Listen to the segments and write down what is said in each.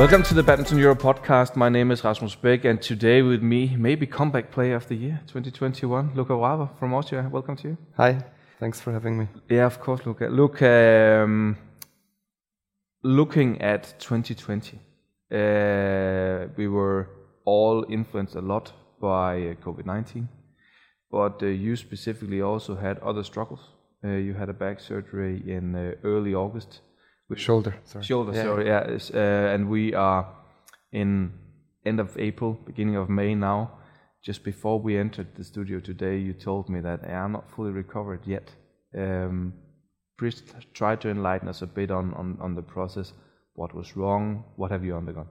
Welcome to the Badminton Europe podcast. My name is Rasmus Beck, and today with me, maybe comeback player of the year 2021, Luca Wraber from Austria. Welcome to you. Hi, thanks for having me. Yeah, of course, Luca. Look, um, looking at 2020, uh, we were all influenced a lot by uh, COVID 19, but uh, you specifically also had other struggles. Uh, you had a back surgery in uh, early August. Shoulder, sorry. Shoulder, Yeah. sorry, yeah. uh, and we are in end of April, beginning of May now. Just before we entered the studio today, you told me that "Hey, I'm not fully recovered yet. Um, please try to enlighten us a bit on, on, on the process. What was wrong? What have you undergone?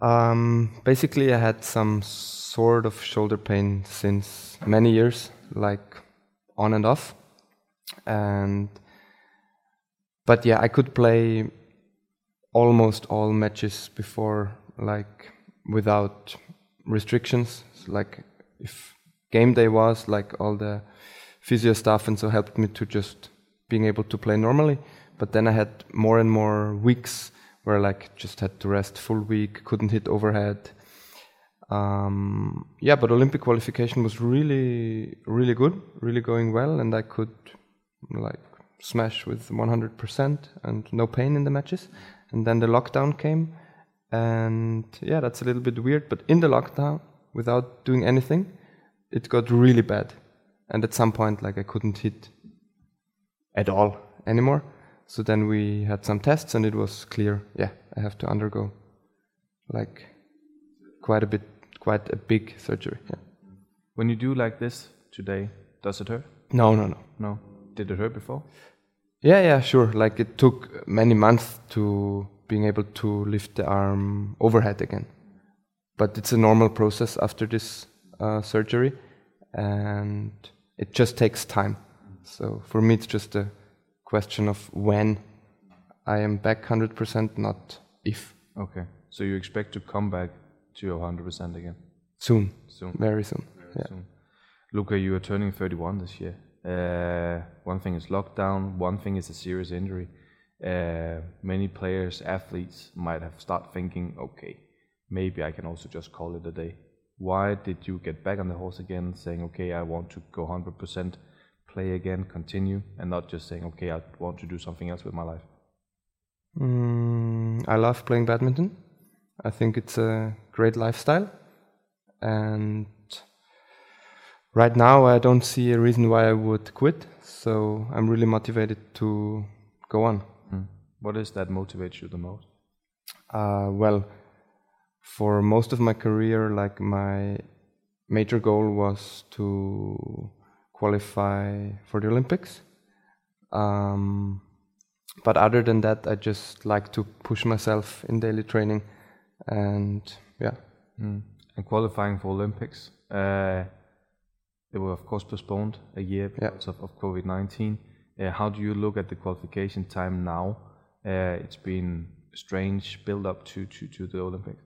Um, basically, I had some sort of shoulder pain since many years, like on and off. And but yeah, I could play almost all matches before, like without restrictions. So, like if game day was, like all the physio stuff and so helped me to just being able to play normally. But then I had more and more weeks where like just had to rest full week, couldn't hit overhead. Um, yeah, but Olympic qualification was really, really good, really going well, and I could like smash with 100% and no pain in the matches. And then the lockdown came, and yeah, that's a little bit weird. But in the lockdown, without doing anything, it got really bad, and at some point, like I couldn't hit at all anymore. So then we had some tests, and it was clear. Yeah, I have to undergo like quite a bit, quite a big surgery. Yeah. When you do like this today, does it hurt? No, no, no. No. Did it hurt before? Yeah, yeah, sure. Like it took many months to being able to lift the arm overhead again. But it's a normal process after this uh, surgery, and it just takes time. So for me, it's just a question of when I am back 100%, not if. Okay. So you expect to come back to your 100% again Soon, soon? very soon. Yeah. soon. Luca, you are turning 31 this year. Uh, one thing is lockdown. One thing is a serious injury. Uh, many players, athletes might have start thinking, okay, maybe I can also just call it a day. Why did you get back on the horse again, saying, okay, I want to go 100%, play again, continue, and not just saying, okay, I want to do something else with my life? Mm, I love playing badminton. I think it's a great lifestyle. And right now, I don't see a reason why I would quit. So I'm really motivated to go on. Hmm. What is that motivates you the most? Uh, well, for most of my career, like my major goal was to qualify for the Olympics. Um, but other than that, I just like to push myself in daily training, and yeah, Mm. And qualifying for Olympics, uh, they were of course postponed a year Yeah. because of, of COVID nineteen. Uh, how do you look at the qualification time now? Uh, it's been a strange build up to, to, to the Olympics.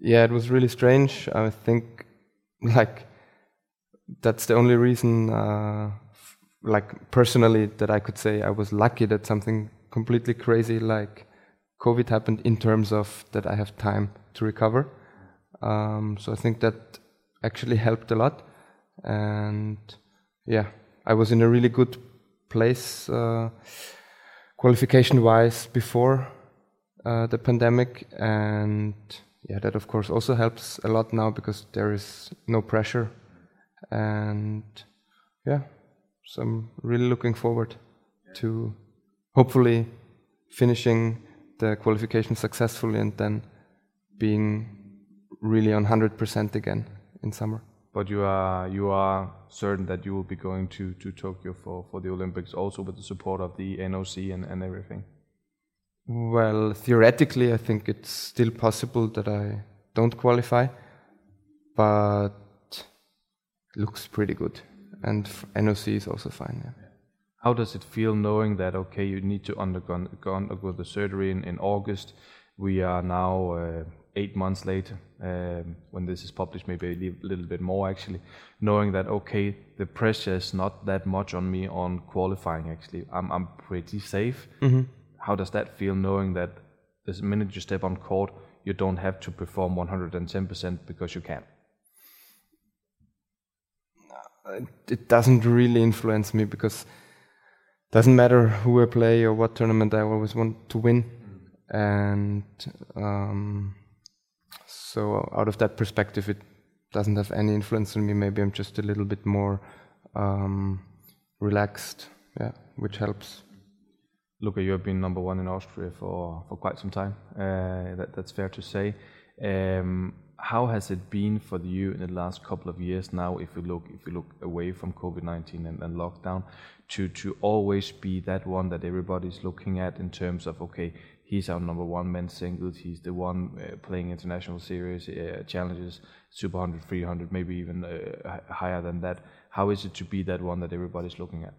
yeah, it was really strange. I think, like, that's the only reason, uh, like personally, that I could say I was lucky that something completely crazy like COVID happened in terms of that I have time to recover. Um, so I think that actually helped a lot, and yeah, I was in a really good place uh, qualification-wise before uh, the pandemic, and yeah, that of course also helps a lot now because there is no pressure, and yeah, so I'm really looking forward to hopefully finishing the qualification successfully and then being really on 100% again in summer. But you are you are certain that you will be going to, to Tokyo for, for the Olympics also with the support of the NOC and, and everything. Well, theoretically, I think it's still possible that I don't qualify, but it looks pretty good. And f- NOC is also fine. Yeah. How does it feel knowing that okay, you need to undergo, undergo the surgery in, in August? We are now uh, eight months later. Um, when this is published, maybe a little bit more actually. Knowing that okay, the pressure is not that much on me on qualifying. Actually, I'm I'm pretty safe. How does that feel knowing that the minute you step on court, you don't have to perform 110% because you can. It doesn't really influence me because it doesn't matter who I play or what tournament I always want to win, and um, so out of that perspective, it doesn't have any influence on me. Maybe I'm just a little bit more um, relaxed, yeah, which helps. Luca, you have been number one in Austria for, for quite some time. Uh, that, that's fair to say. Um, how has it been for you in the last couple of years now, if you look if you look away from COVID nineteen and, and, lockdown, to to always be that one that everybody's looking at in terms of okay, he's our number one men's singles, he's the one uh, playing international series uh, challenges, super 100, 300, maybe even uh, higher than that. How is it to be that one that everybody's looking at?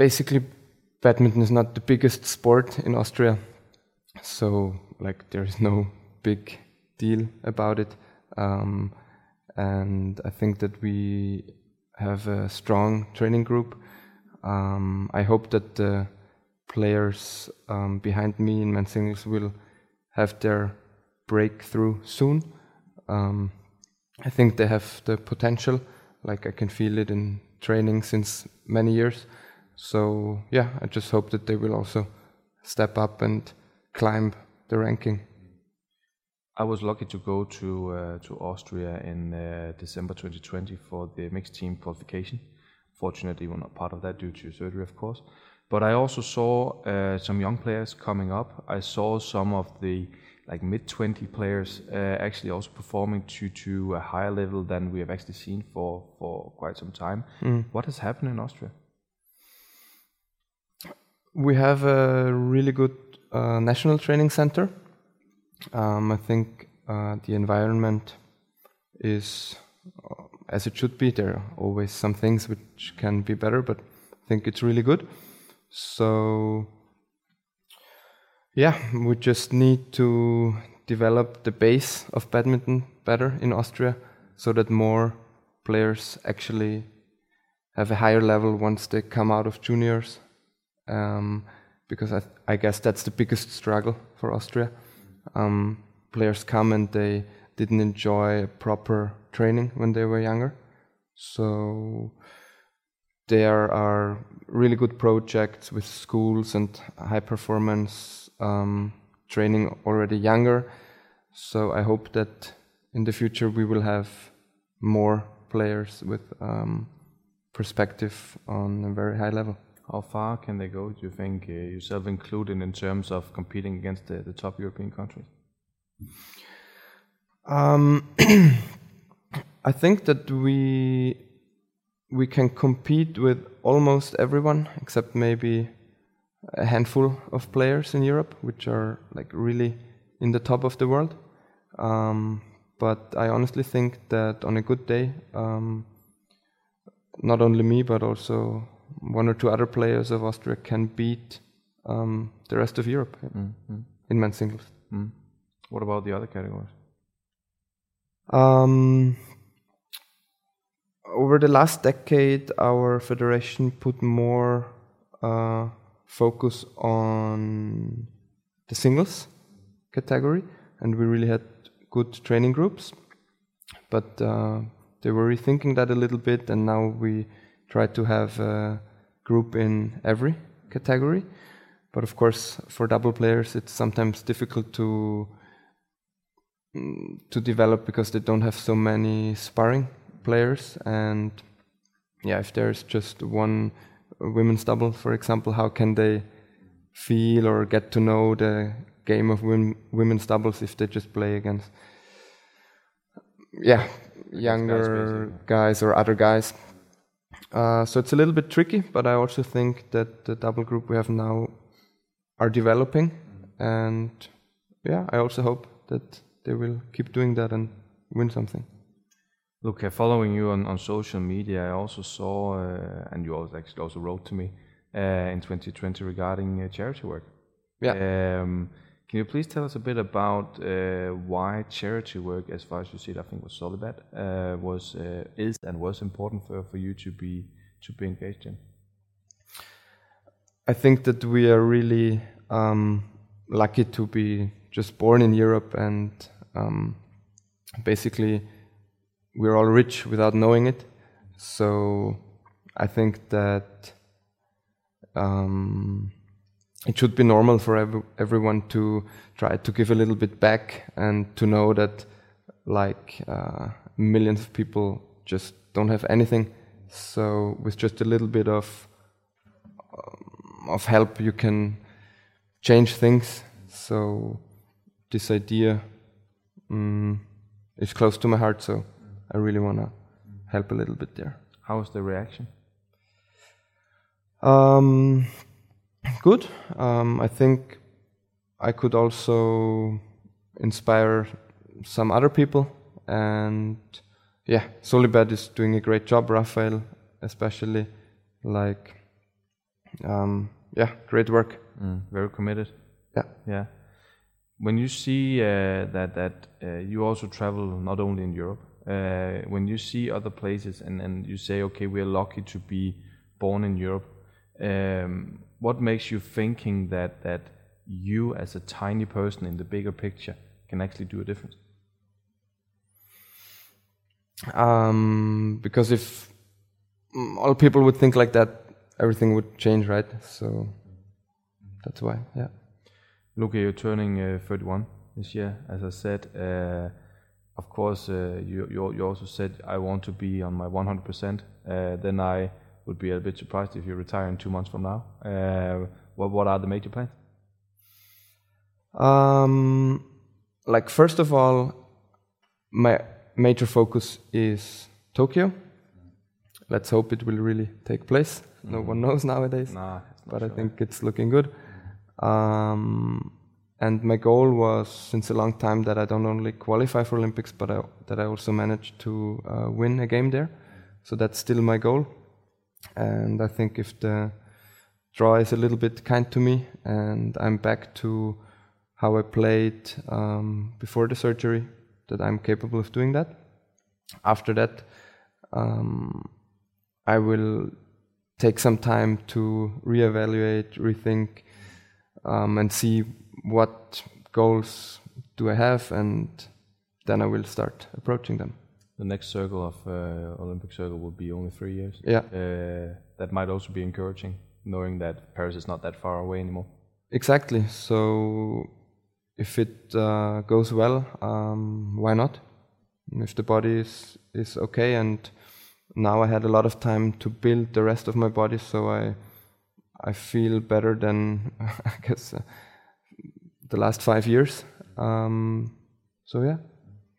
basically badminton is not the biggest sport in Austria, so like there is no big deal about it. Um, and I think that we have a strong training group. Um, I hope that the players um, behind me in men's singles will have their breakthrough soon. Um, I think they have the potential, like I can feel it in training since many years. So yeah, I just hope that they will also step up and climb the ranking. I was lucky to go to uh, to Austria in uh, December 2020 for the mixed team qualification. Fortunately, we were not part of that due to surgery, of course. But I also saw uh, some young players coming up. I saw some of the like mid 20 players uh, actually also performing to to a higher level than we have actually seen for for quite some time. Mm. What has happened in Austria? We have a really good uh, national training center. Um, I think uh, the environment is uh, as it should be. There are always some things which can be better, but I think it's really good. So, yeah, we just need to develop the base of badminton better in Austria so that more players actually have a higher level once they come out of juniors um, because I, I, guess that's the biggest struggle for Austria. Um, players come and they didn't enjoy proper training when they were younger, so there are really good projects with schools and high performance um, training already younger. So I hope that in the future we will have more players with um, perspective on a very high level. How far can they go, do you think, uh, yourself included, in terms of competing against the, the top European countries? Um, I think that we we can compete with almost everyone except maybe a handful of players in Europe, which are like really in the top of the world. Um, but I honestly think that on a good day, um, not only me but also one or two other players of Austria can beat um, the rest of Europe yeah, mm-hmm. in men's singles. Mm. What about the other categories? Over the last decade, our federation put more uh, focus on the singles category, and we really had good training groups. But uh, they were rethinking that a little bit, and now we try to have a group in every category. But of course, for double players, it's sometimes difficult to to develop because they don't have so many sparring players. And yeah, if there's just one women's double, for example, how can they feel or get to know the game of women's doubles if they just play against yeah younger guys, guys or other guys? Uh, so it's a little bit tricky, but I also think that the double group we have now are developing, and yeah, I also hope that they will keep doing that and win something. Look, uh, following you on, on social media, I also saw, uh, and you also actually also wrote to me uh, in 2020 regarding uh, charity work. Yeah. Um, can you please tell us a bit about uh, why charity work, as far as you see it, I think was Solibad, uh, was uh, is and was important for, for you to be to be engaged in? I think that we are really um, lucky to be just born in Europe and um, basically we're all rich without knowing it. So I think that um, it should be normal for every, everyone to try to give a little bit back and to know that like uh, millions of people just don't have anything. So with just a little bit of um, of help, you can change things. So this idea um, is close to my heart. So I really wanna help a little bit there. How was the reaction? Um, good. Um, I think I could also inspire some other people, and yeah, Solibad is doing a great job. Raphael, especially, like, um, yeah, great work. Mm, very committed. Yeah. Yeah. When you see uh, that that uh, you also travel not only in Europe, uh, when you see other places and, and you say, okay, we're lucky to be born in Europe, um, what makes you thinking that that you as a tiny person in the bigger picture can actually do a difference? Um, because if mm, all people would think like that, everything would change, right? So that's why, yeah. Luca, you're turning uh, 31 this year. As I said, uh, of course, uh, you, you, you also said I want to be on my 100%. Uh, then I would be a bit surprised if you retire in two months from now. Uh, what what are the major plans? Um, like first of all, my major focus is Tokyo. Let's hope it will really take place. No one knows nowadays, Nah, but I think it's looking good. Um, and my goal was since a long time that I don't only qualify for Olympics, but I, that I also manage to uh, win a game there. So that's still my goal. And I think if the draw is a little bit kind to me and I'm back to how I played um, before the surgery, that I'm capable of doing that. After that, um, I will take some time to reevaluate, rethink, um, and see what goals do I have, and then I will start approaching them. The next circle of uh, Olympic circle will be only three years. Yeah, Uh, that might also be encouraging, knowing that Paris is not that far away anymore. exactly. So if it uh, goes well, um, why not? If the body is is okay, and now I had a lot of time to build the rest of my body, so I I feel better than I guess uh, the last five years. Um, so yeah,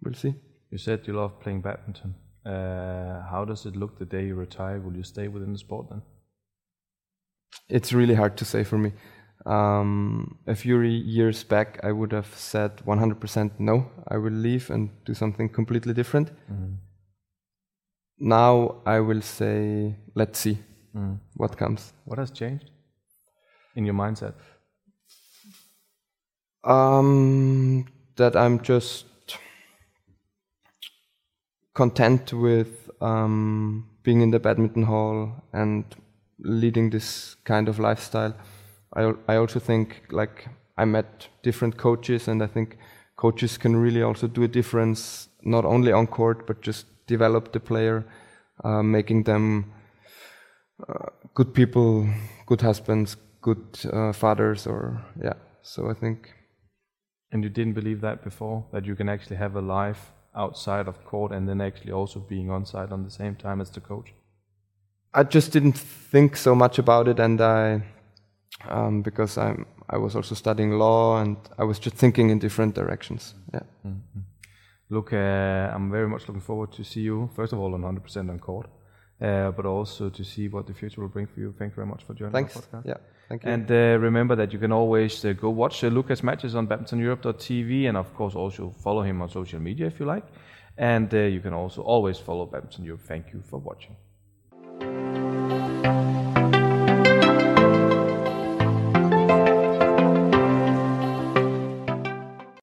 we'll see. You said you love playing badminton. Uh, how does it look the day you retire? Will you stay within the sport then? It's really hard to say for me. Um, a few years back, I would have said 100% no, I will leave and do something completely different. Now I will say, let's see Mm. what comes. What has changed in your mindset? Um, that I'm just content with um, being in the badminton hall and leading this kind of lifestyle. I I also think like I met different coaches, and I think coaches can really also do a difference not only on court but just develop the player, uh, making them uh, good people, good husbands, good uh, fathers, or yeah. So I think And you didn't believe that before, that you can actually have a life outside of court and then actually also being on site on the same time as the coach? I just didn't think so much about it, and I, um, because I'm, I was also studying law, and I was just thinking in different directions. Yeah, Look, uh, I'm very much looking forward to see you, first of all, on 100% on court, uh, but also to see what the future will bring for you. Thank you very much for joining thanks. podcast. Yeah, thank you. And uh, remember that you can always uh, go watch uh, Lucas matches on badmintoneurope.tv and of course also follow him on social media if you like. And uh, you can also always follow Badminton Europe. Thank you for watching.